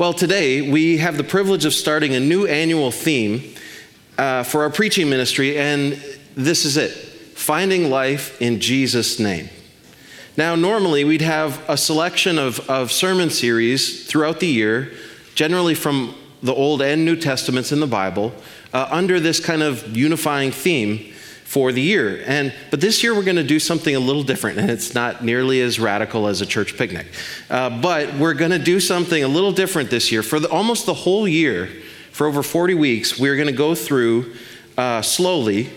Well, today we have the privilege of starting a new annual theme uh, for our preaching ministry, and this is it Finding Life in Jesus' Name. Now, normally we'd have a selection of, of sermon series throughout the year, generally from the Old and New Testaments in the Bible, uh, under this kind of unifying theme for the year. And but this year we're going to do something a little different, and it's not nearly as radical as a church picnic. Uh, but we're going to do something a little different this year. For the, almost the whole year, for over 40 weeks, we're going to go through uh, slowly,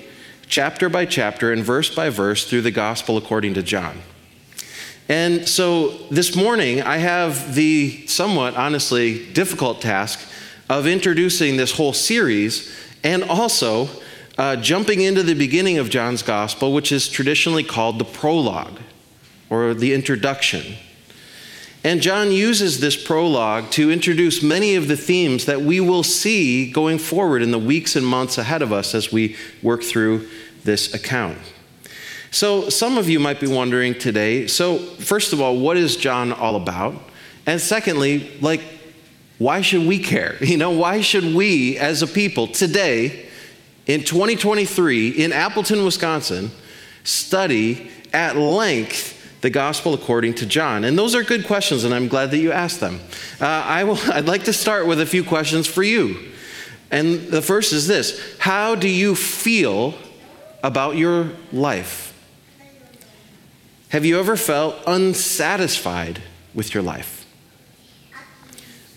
chapter by chapter and verse by verse, through the gospel according to John. And so this morning, I have the somewhat honestly difficult task of introducing this whole series and also uh, jumping into the beginning of John's gospel, which is traditionally called the prologue or the introduction. And John uses this prologue to introduce many of the themes that we will see going forward in the weeks and months ahead of us as we work through this account. So, some of you might be wondering today so, first of all, what is John all about? And secondly, like, why should we care? You know, why should we as a people today, in 2023, in Appleton, Wisconsin, study at length the gospel according to John? And those are good questions, and I'm glad that you asked them. Uh, I will, I'd like to start with a few questions for you. And the first is this How do you feel about your life? Have you ever felt unsatisfied with your life?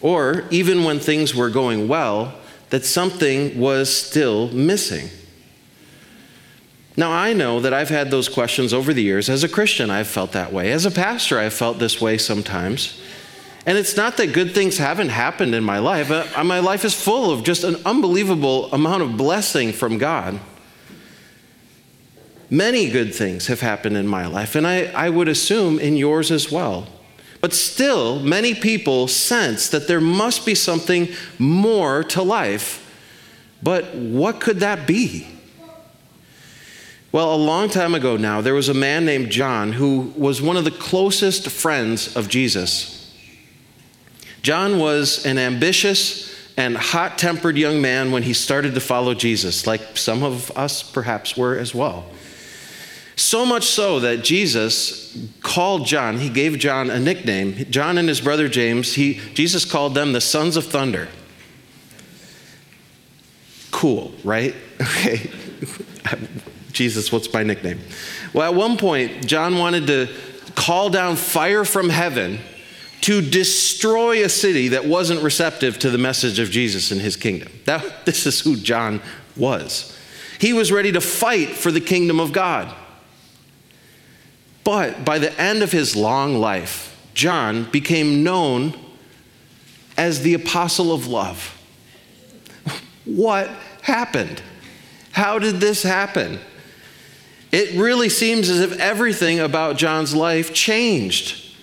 Or even when things were going well, that something was still missing? Now, I know that I've had those questions over the years. As a Christian, I've felt that way. As a pastor, I've felt this way sometimes. And it's not that good things haven't happened in my life. My life is full of just an unbelievable amount of blessing from God. Many good things have happened in my life, and I, I would assume in yours as well. But still, many people sense that there must be something more to life. But what could that be? Well, a long time ago now, there was a man named John who was one of the closest friends of Jesus. John was an ambitious and hot tempered young man when he started to follow Jesus, like some of us perhaps were as well. So much so that Jesus called John, he gave John a nickname. John and his brother James, he, Jesus called them the sons of thunder. Cool, right? Okay. Jesus, what's my nickname? Well, at one point, John wanted to call down fire from heaven to destroy a city that wasn't receptive to the message of Jesus and his kingdom. That, this is who John was. He was ready to fight for the kingdom of God. But by the end of his long life, John became known as the apostle of love. What happened? How did this happen? It really seems as if everything about John's life changed.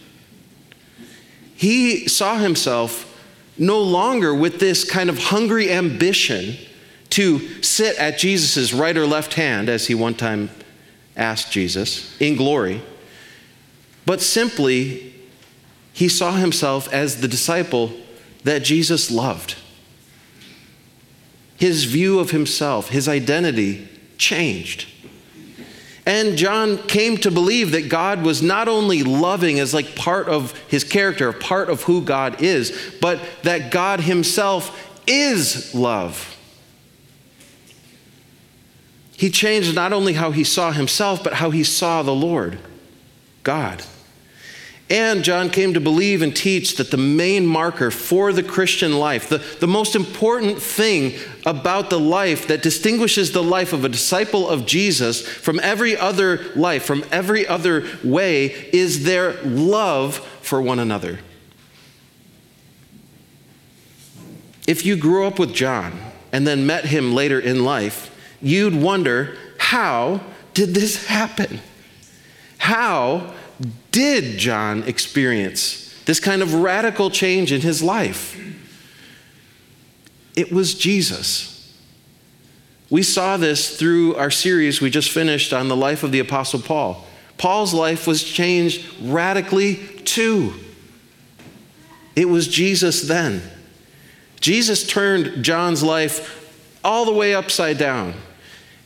He saw himself no longer with this kind of hungry ambition to sit at Jesus' right or left hand, as he one time asked Jesus, in glory but simply he saw himself as the disciple that Jesus loved. His view of himself, his identity changed. And John came to believe that God was not only loving as like part of his character, part of who God is, but that God himself is love. He changed not only how he saw himself, but how he saw the Lord, God. And John came to believe and teach that the main marker for the Christian life, the, the most important thing about the life that distinguishes the life of a disciple of Jesus from every other life, from every other way, is their love for one another. If you grew up with John and then met him later in life, you'd wonder how did this happen? How did John experience this kind of radical change in his life? It was Jesus. We saw this through our series we just finished on the life of the Apostle Paul. Paul's life was changed radically too. It was Jesus then. Jesus turned John's life all the way upside down.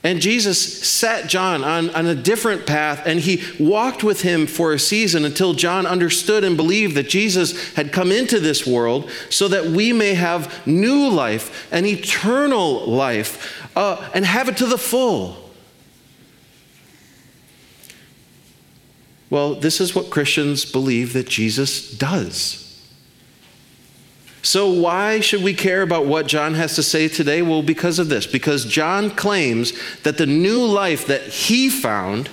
And Jesus set John on, on a different path, and he walked with him for a season until John understood and believed that Jesus had come into this world so that we may have new life, an eternal life, uh, and have it to the full. Well, this is what Christians believe that Jesus does. So, why should we care about what John has to say today? Well, because of this. Because John claims that the new life that he found,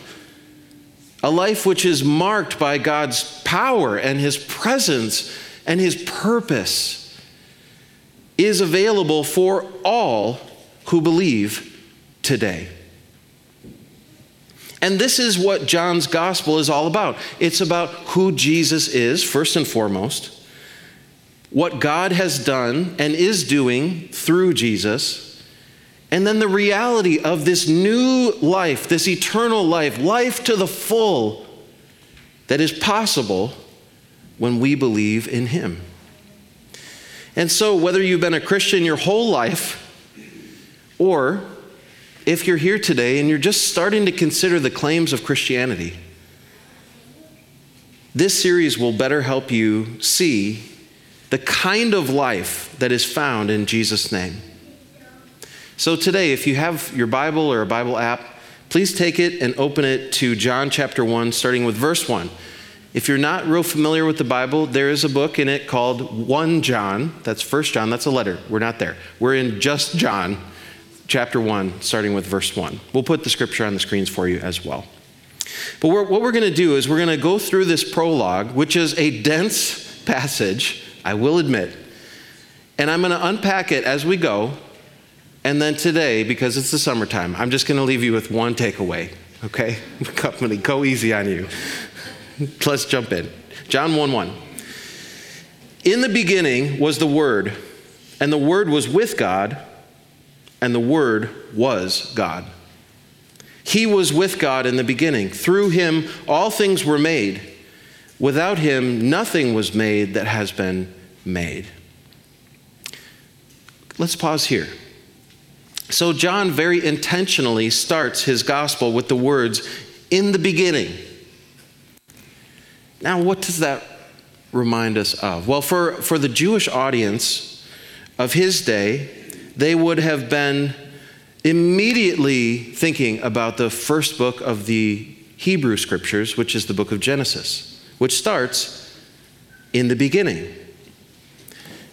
a life which is marked by God's power and his presence and his purpose, is available for all who believe today. And this is what John's gospel is all about. It's about who Jesus is, first and foremost, what God has done and is doing through Jesus, and then the reality of this new life, this eternal life, life to the full, that is possible when we believe in Him. And so, whether you've been a Christian your whole life, or if you're here today and you're just starting to consider the claims of Christianity, this series will better help you see the kind of life that is found in Jesus' name. So, today, if you have your Bible or a Bible app, please take it and open it to John chapter 1, starting with verse 1. If you're not real familiar with the Bible, there is a book in it called 1 John. That's First John, that's a letter. We're not there. We're in just John chapter 1, starting with verse 1. We'll put the scripture on the screens for you as well. But we're, what we're going to do is we're going to go through this prologue, which is a dense passage, I will admit. And I'm going to unpack it as we go. And then today, because it's the summertime, I'm just going to leave you with one takeaway, okay? To go easy on you. Let's jump in. John 1 1. In the beginning was the Word, and the Word was with God and the Word was God. He was with God in the beginning. Through him, all things were made. Without him, nothing was made that has been made. Let's pause here. So, John very intentionally starts his gospel with the words, in the beginning. Now, what does that remind us of? Well, for, for the Jewish audience of his day, they would have been immediately thinking about the first book of the Hebrew scriptures, which is the book of Genesis, which starts in the beginning.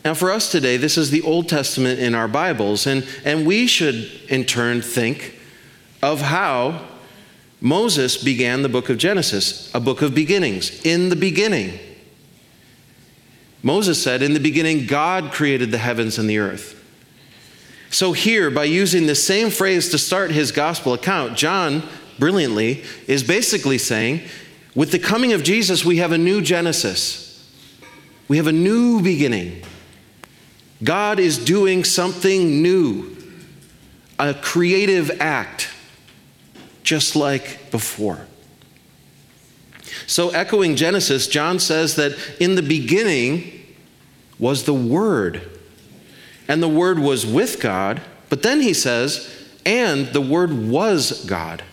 Now, for us today, this is the Old Testament in our Bibles, and, and we should in turn think of how Moses began the book of Genesis, a book of beginnings, in the beginning. Moses said, In the beginning, God created the heavens and the earth. So, here, by using the same phrase to start his gospel account, John, brilliantly, is basically saying, with the coming of Jesus, we have a new Genesis. We have a new beginning. God is doing something new, a creative act, just like before. So, echoing Genesis, John says that in the beginning was the Word and the Word was with God. But then he says, and the Word was God.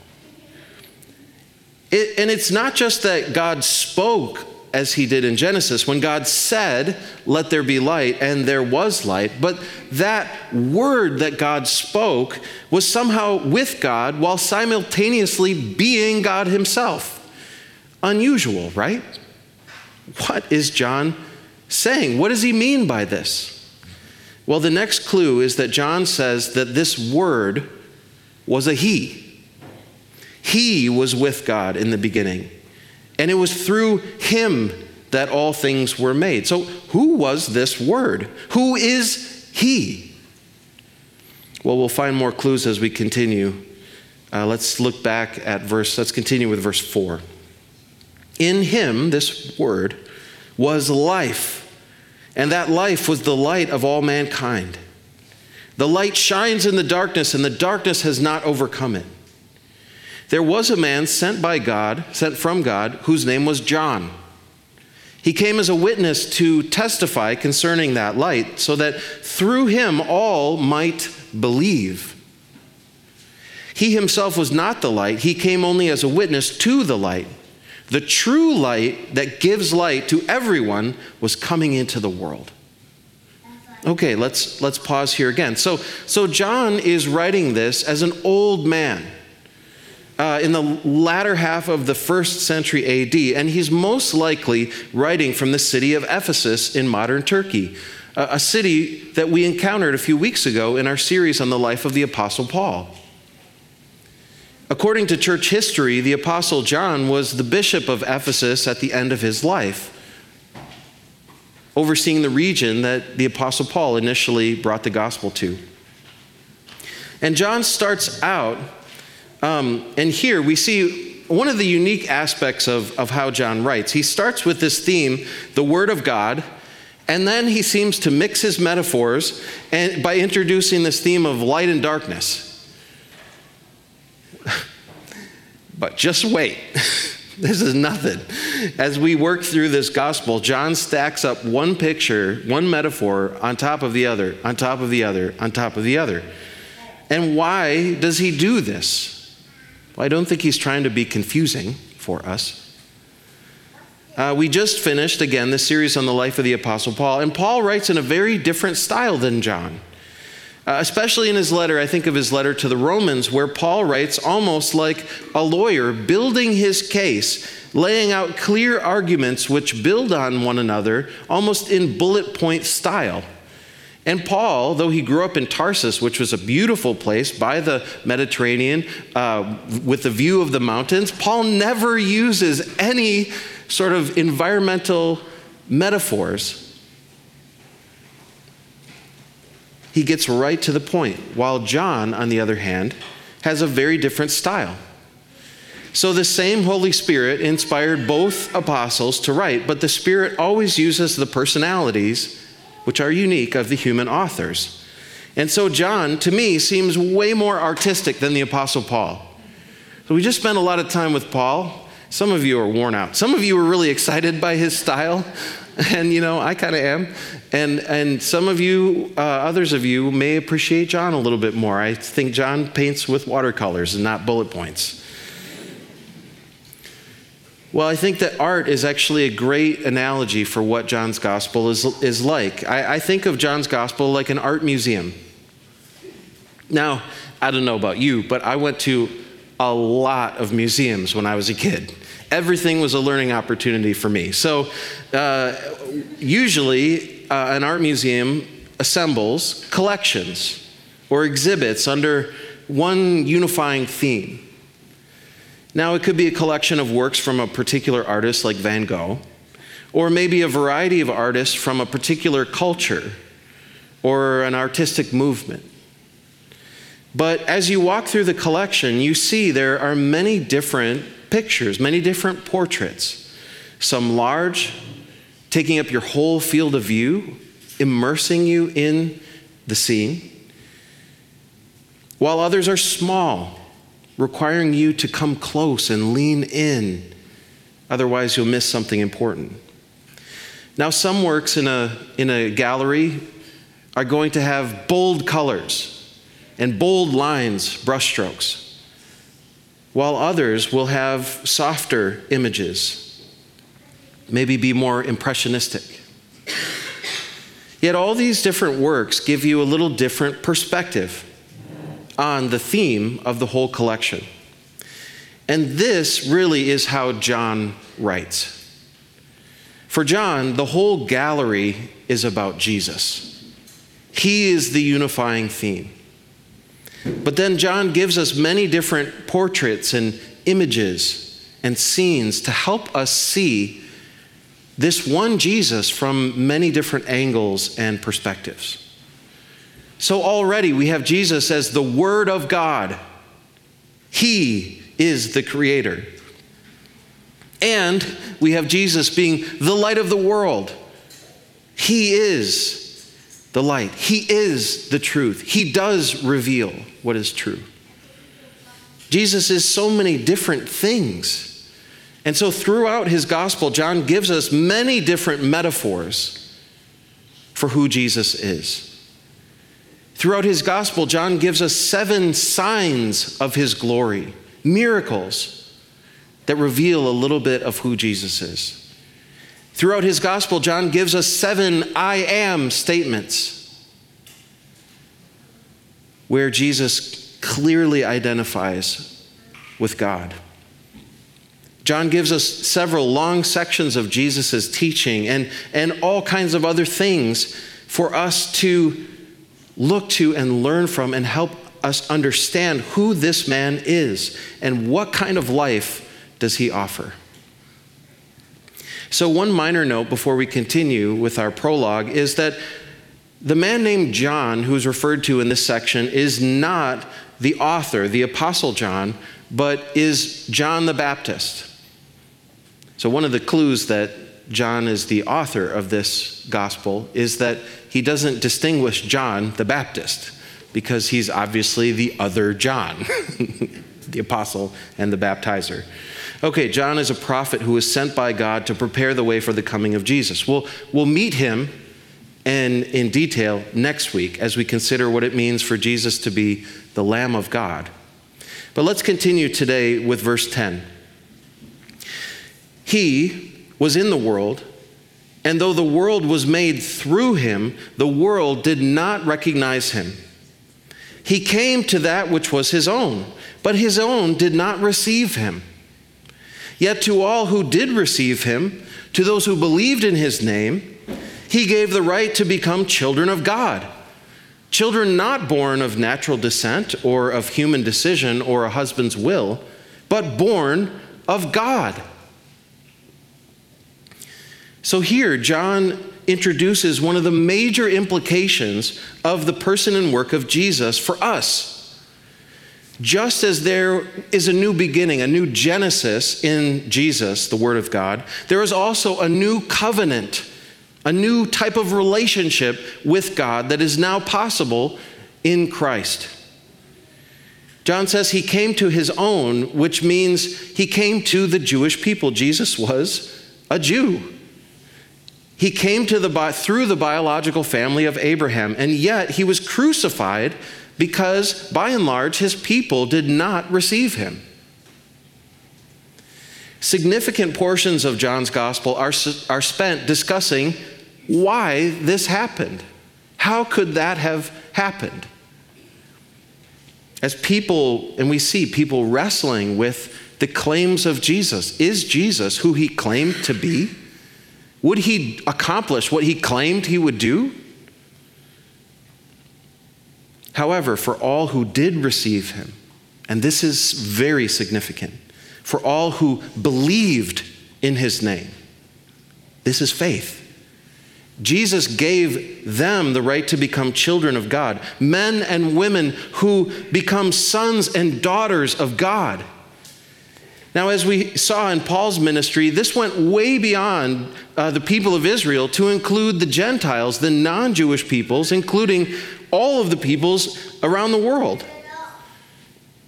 It, and it's not just that God spoke as he did in Genesis, when God said, Let there be light, and there was light, but that word that God spoke was somehow with God while simultaneously being God himself. Unusual, right? What is John saying? What does he mean by this? Well, the next clue is that John says that this word was a he. He was with God in the beginning, and it was through him that all things were made. So, who was this word? Who is he? Well, we'll find more clues as we continue. Uh, let's look back at verse, let's continue with verse 4. In him, this word, was life and that life was the light of all mankind. The light shines in the darkness, and the darkness has not overcome it. There was a man sent by God, sent from God, whose name was John. He came as a witness to testify concerning that light, so that through him all might believe. He himself was not the light, he came only as a witness to the light. The true light that gives light to everyone was coming into the world. Okay, let's, let's pause here again. So, so John is writing this as an old man uh, in the latter half of the first century AD, and he's most likely writing from the city of Ephesus in modern Turkey, a city that we encountered a few weeks ago in our series on the life of the Apostle Paul. According to church history, the Apostle John was the bishop of Ephesus at the end of his life, overseeing the region that the Apostle Paul initially brought the gospel to. And John starts out um, and here we see one of the unique aspects of, of how John writes. He starts with this theme, the Word of God, and then he seems to mix his metaphors and, by introducing this theme of light and darkness. but just wait. this is nothing. As we work through this gospel, John stacks up one picture, one metaphor on top of the other, on top of the other, on top of the other. And why does he do this? Well, I don't think he's trying to be confusing for us. Uh, we just finished, again, the series on the life of the Apostle Paul, and Paul writes in a very different style than John. Uh, especially in his letter, I think of his letter to the Romans, where Paul writes almost like a lawyer building his case, laying out clear arguments which build on one another, almost in bullet point style. And Paul, though he grew up in Tarsus, which was a beautiful place by the Mediterranean uh, with the view of the mountains, Paul never uses any sort of environmental metaphors. He gets right to the point, while John, on the other hand, has a very different style. So the same Holy Spirit inspired both apostles to write, but the Spirit always uses the personalities which are unique of the human authors. And so, John, to me, seems way more artistic than the Apostle Paul. So, we just spent a lot of time with Paul. Some of you are worn out. Some of you are really excited by his style, and you know, I kind of am. And, and some of you, uh, others of you, may appreciate John a little bit more. I think John paints with watercolors and not bullet points. Well, I think that art is actually a great analogy for what John's gospel is, is like. I, I think of John's gospel like an art museum. Now, I don't know about you, but I went to a lot of museums when I was a kid. Everything was a learning opportunity for me. So, uh, usually, uh, an art museum assembles collections or exhibits under one unifying theme. Now, it could be a collection of works from a particular artist like Van Gogh, or maybe a variety of artists from a particular culture or an artistic movement. But as you walk through the collection, you see there are many different pictures, many different portraits. Some large, taking up your whole field of view, immersing you in the scene, while others are small, requiring you to come close and lean in. Otherwise, you'll miss something important. Now, some works in a, in a gallery are going to have bold colors and bold lines, brushstrokes, while others will have softer images, maybe be more impressionistic. Yet, all these different works give you a little different perspective on the theme of the whole collection. And this really is how John writes. For John, the whole gallery is about Jesus. He is the unifying theme. But then John gives us many different portraits and images and scenes to help us see this one Jesus from many different angles and perspectives. So already we have Jesus as the Word of God. He is the Creator. And we have Jesus being the light of the world. He is the light, He is the truth. He does reveal what is true. Jesus is so many different things. And so, throughout his gospel, John gives us many different metaphors for who Jesus is. Throughout his gospel, John gives us seven signs of his glory, miracles that reveal a little bit of who Jesus is. Throughout his gospel, John gives us seven I am statements where Jesus clearly identifies with God. John gives us several long sections of Jesus' teaching and, and all kinds of other things for us to look to and learn from and help us understand who this man is and what kind of life does he offer. So, one minor note before we continue with our prologue is that the man named John, who's referred to in this section, is not the author, the Apostle John, but is John the Baptist. So, one of the clues that John is the author of this gospel is that he doesn't distinguish John the Baptist because he's obviously the other John, the apostle and the baptizer. Okay, John is a prophet who was sent by God to prepare the way for the coming of Jesus. We'll, we'll meet him and in detail next week as we consider what it means for Jesus to be the Lamb of God. But let's continue today with verse 10. He was in the world, and though the world was made through him, the world did not recognize him. He came to that which was his own, but his own did not receive him. Yet to all who did receive him, to those who believed in his name, he gave the right to become children of God. Children not born of natural descent or of human decision or a husband's will, but born of God. So here, John introduces one of the major implications of the person and work of Jesus for us. Just as there is a new beginning, a new Genesis in Jesus, the Word of God, there is also a new covenant, a new type of relationship with God that is now possible in Christ. John says he came to his own, which means he came to the Jewish people. Jesus was a Jew. He came to the, through the biological family of Abraham, and yet he was crucified because, by and large, his people did not receive him. Significant portions of John's gospel are, are spent discussing why this happened. How could that have happened? As people, and we see people wrestling with the claims of Jesus. Is Jesus who he claimed to be? Would he accomplish what he claimed he would do? However, for all who did receive him, and this is very significant, for all who believed in his name, this is faith. Jesus gave them the right to become children of God, men and women who become sons and daughters of God. Now, as we saw in Paul's ministry, this went way beyond uh, the people of Israel to include the Gentiles, the non Jewish peoples, including all of the peoples around the world.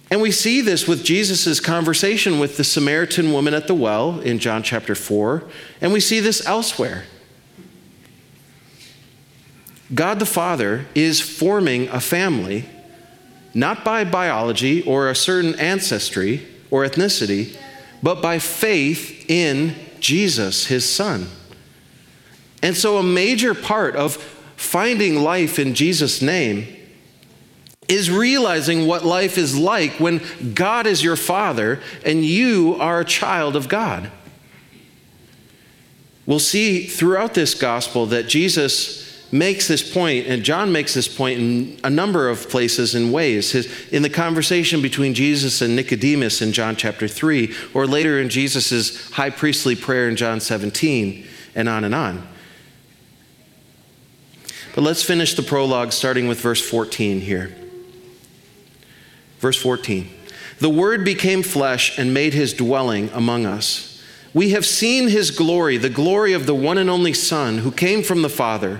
And we see this with Jesus' conversation with the Samaritan woman at the well in John chapter 4, and we see this elsewhere. God the Father is forming a family, not by biology or a certain ancestry or ethnicity, but by faith in Jesus, his son. And so, a major part of finding life in Jesus' name is realizing what life is like when God is your father and you are a child of God. We'll see throughout this gospel that Jesus makes this point, and John makes this point in a number of places and ways. His, in the conversation between Jesus and Nicodemus in John chapter 3, or later in Jesus' high priestly prayer in John 17, and on and on. But let's finish the prologue starting with verse 14 here. Verse 14 The Word became flesh and made his dwelling among us. We have seen his glory, the glory of the one and only Son who came from the Father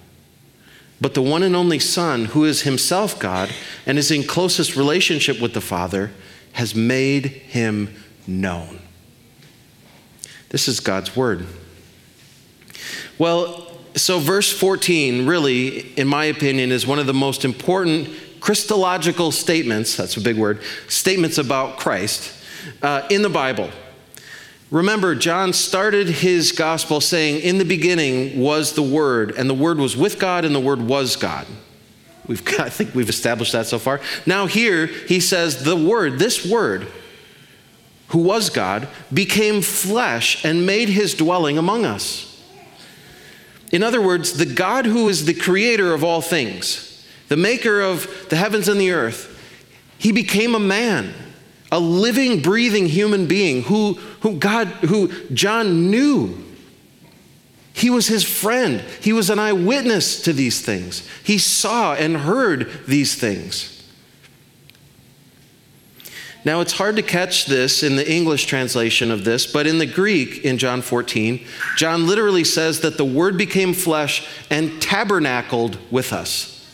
but the one and only Son, who is himself God and is in closest relationship with the Father, has made him known. This is God's word. Well, so verse 14, really, in my opinion, is one of the most important Christological statements that's a big word statements about Christ uh, in the Bible. Remember, John started his gospel saying, In the beginning was the Word, and the Word was with God, and the Word was God. We've got, I think we've established that so far. Now, here he says, The Word, this Word, who was God, became flesh and made his dwelling among us. In other words, the God who is the creator of all things, the maker of the heavens and the earth, he became a man a living, breathing human being who, who God, who John knew. He was his friend. He was an eyewitness to these things. He saw and heard these things. Now, it's hard to catch this in the English translation of this, but in the Greek, in John 14, John literally says that the Word became flesh and tabernacled with us.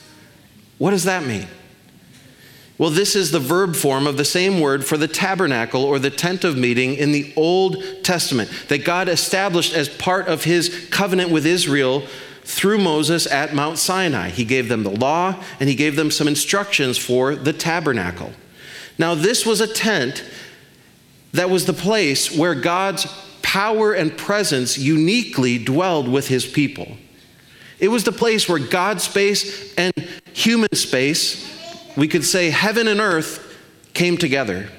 What does that mean? Well, this is the verb form of the same word for the tabernacle or the tent of meeting in the Old Testament that God established as part of his covenant with Israel through Moses at Mount Sinai. He gave them the law and he gave them some instructions for the tabernacle. Now, this was a tent that was the place where God's power and presence uniquely dwelled with his people. It was the place where God's space and human space we could say heaven and earth came together.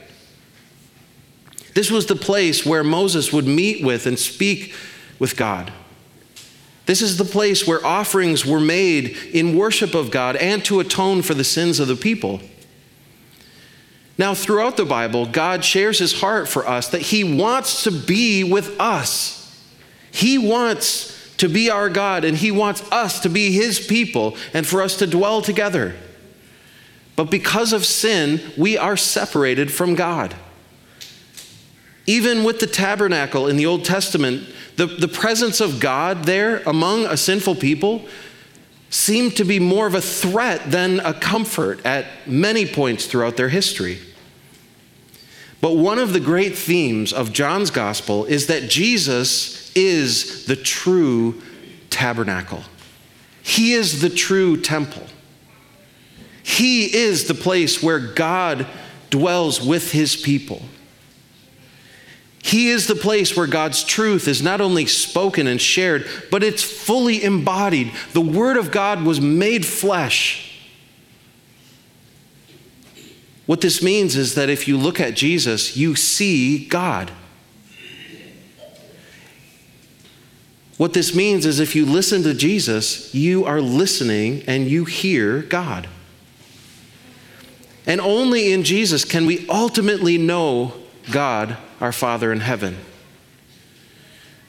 This was the place where Moses would meet with and speak with God. This is the place where offerings were made in worship of God and to atone for the sins of the people. Now, throughout the Bible, God shares his heart for us that he wants to be with us. He wants to be our God, and he wants us to be his people and for us to dwell together. But because of sin, we are separated from God. Even with the tabernacle in the Old Testament, the, the presence of God there among a sinful people seemed to be more of a threat than a comfort at many points throughout their history. But one of the great themes of John's gospel is that Jesus is the true tabernacle. He is the true temple. He is the place where God dwells with his people. He is the place where God's truth is not only spoken and shared, but it's fully embodied. The Word of God was made flesh. What this means is that if you look at Jesus, you see God. What this means is if you listen to Jesus, you are listening and you hear God. And only in Jesus can we ultimately know God, our Father in heaven.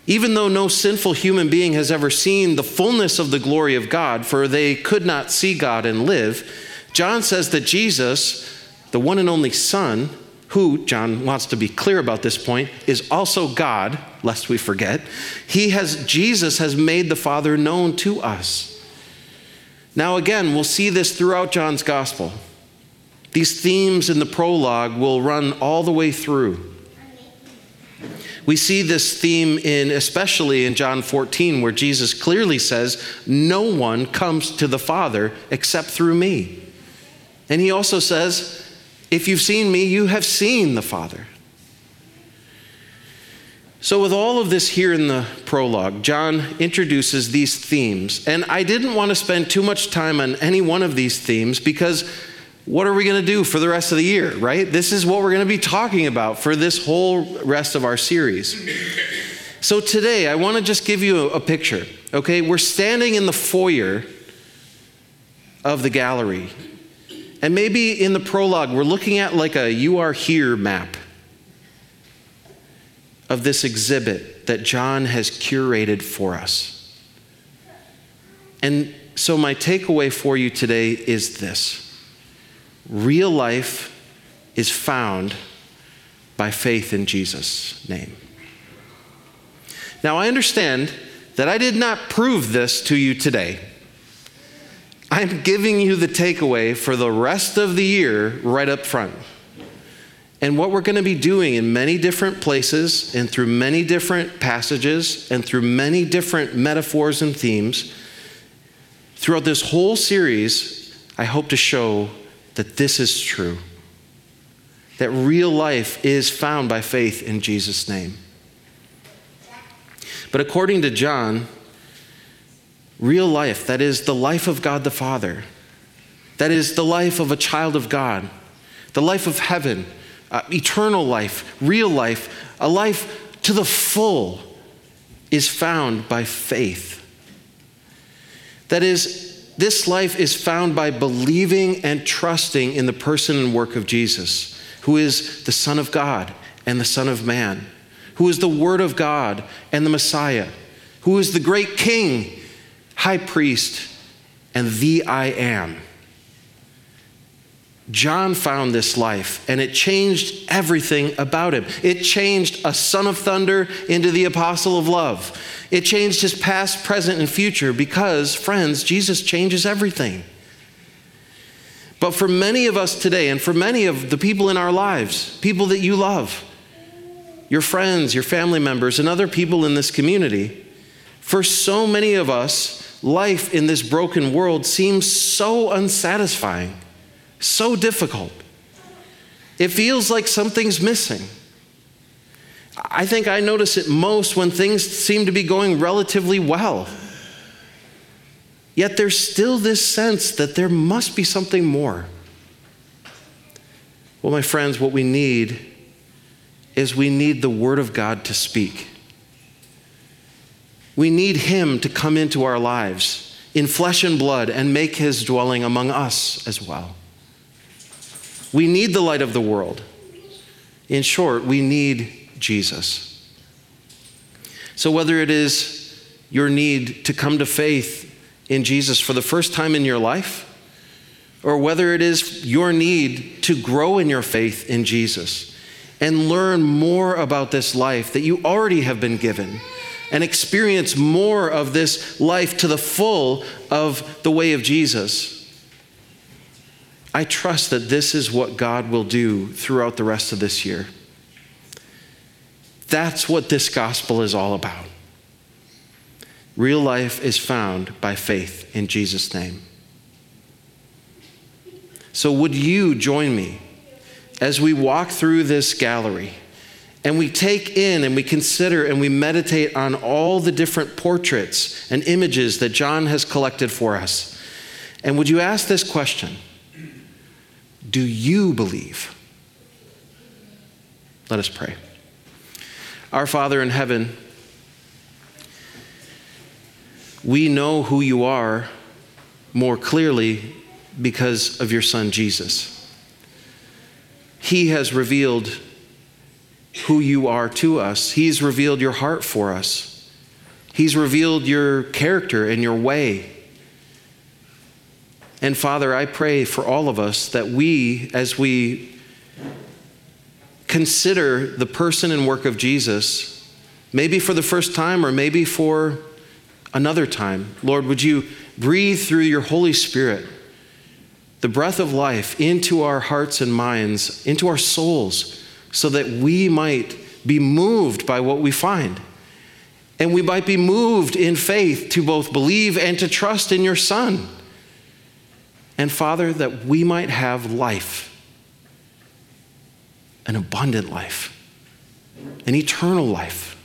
Even though no sinful human being has ever seen the fullness of the glory of God, for they could not see God and live, John says that Jesus, the one and only Son, who, John wants to be clear about this point, is also God, lest we forget, he has, Jesus has made the Father known to us. Now, again, we'll see this throughout John's gospel. These themes in the prologue will run all the way through. We see this theme in especially in John 14 where Jesus clearly says, "No one comes to the Father except through me." And he also says, "If you've seen me, you have seen the Father." So, with all of this here in the prologue, John introduces these themes. And I didn't want to spend too much time on any one of these themes because what are we going to do for the rest of the year, right? This is what we're going to be talking about for this whole rest of our series. So today, I want to just give you a, picture, okay? We're standing in the foyer of the gallery. And maybe in the prologue, we're looking at like a you are here map of this exhibit that John has curated for us. And so, my takeaway for you today is this real life is found by faith in Jesus' name. Now, I understand that I did not prove this to you today. I'm giving you the takeaway for the rest of the year right up front. And what we're going to be doing in many different places and through many different passages and through many different metaphors and themes throughout this whole series, I hope to show that this is true. That real life is found by faith in Jesus' name. But according to John, real life, that is the life of God the Father, that is the life of a child of God, the life of heaven, uh, eternal life, real life, a life to the full, is found by faith. That is, this life is found by believing and trusting in the person and work of Jesus, who is the Son of God and the Son of Man, who is the Word of God and the Messiah, who is the great King high priest, and the I am. John found this life and it changed everything about him. It changed a son of thunder into the apostle of love. It changed his past, present, and future because, friends, Jesus changes everything. But for many of us today, and for many of the people in our lives, people that you love, your friends, your family members, and other people in this community, for so many of us, life in this broken world seems so unsatisfying, so difficult. It feels like something's missing. I think I notice it most when things seem to be going relatively well. Yet there's still this sense that there must be something more. Well, my friends, what we need is we need the Word of God to speak. We need Him to come into our lives in flesh and blood and make His dwelling among us as well. We need the light of the world. In short, we need Jesus. So, whether it is your need to come to faith in Jesus for the first time in your life, or whether it is your need to grow in your faith in Jesus and learn more about this life that you already have been given and experience more of this life to the full of the way of Jesus. I trust that this is what God will do throughout the rest of this year. That's what this gospel is all about. Real life is found by faith in Jesus' name. So, would you join me as we walk through this gallery? and we take in and we consider and we meditate on all the different portraits and images that John has collected for us. And would you ask this question Do you believe? Let us pray. Our Father in heaven, we know who you are more clearly because of your Son Jesus. He has revealed who you are to us. He's revealed your heart for us. He's revealed your character and your way. And Father, I pray for all of us that we, as we consider the person and work of Jesus, maybe for the first time or maybe for another time, Lord, would you breathe through your Holy Spirit the breath of life into our hearts and minds, into our souls so that we might be moved by what we find. And we might be moved in faith to both believe and to trust in your Son. And Father, that we might have life, an abundant life, an eternal life.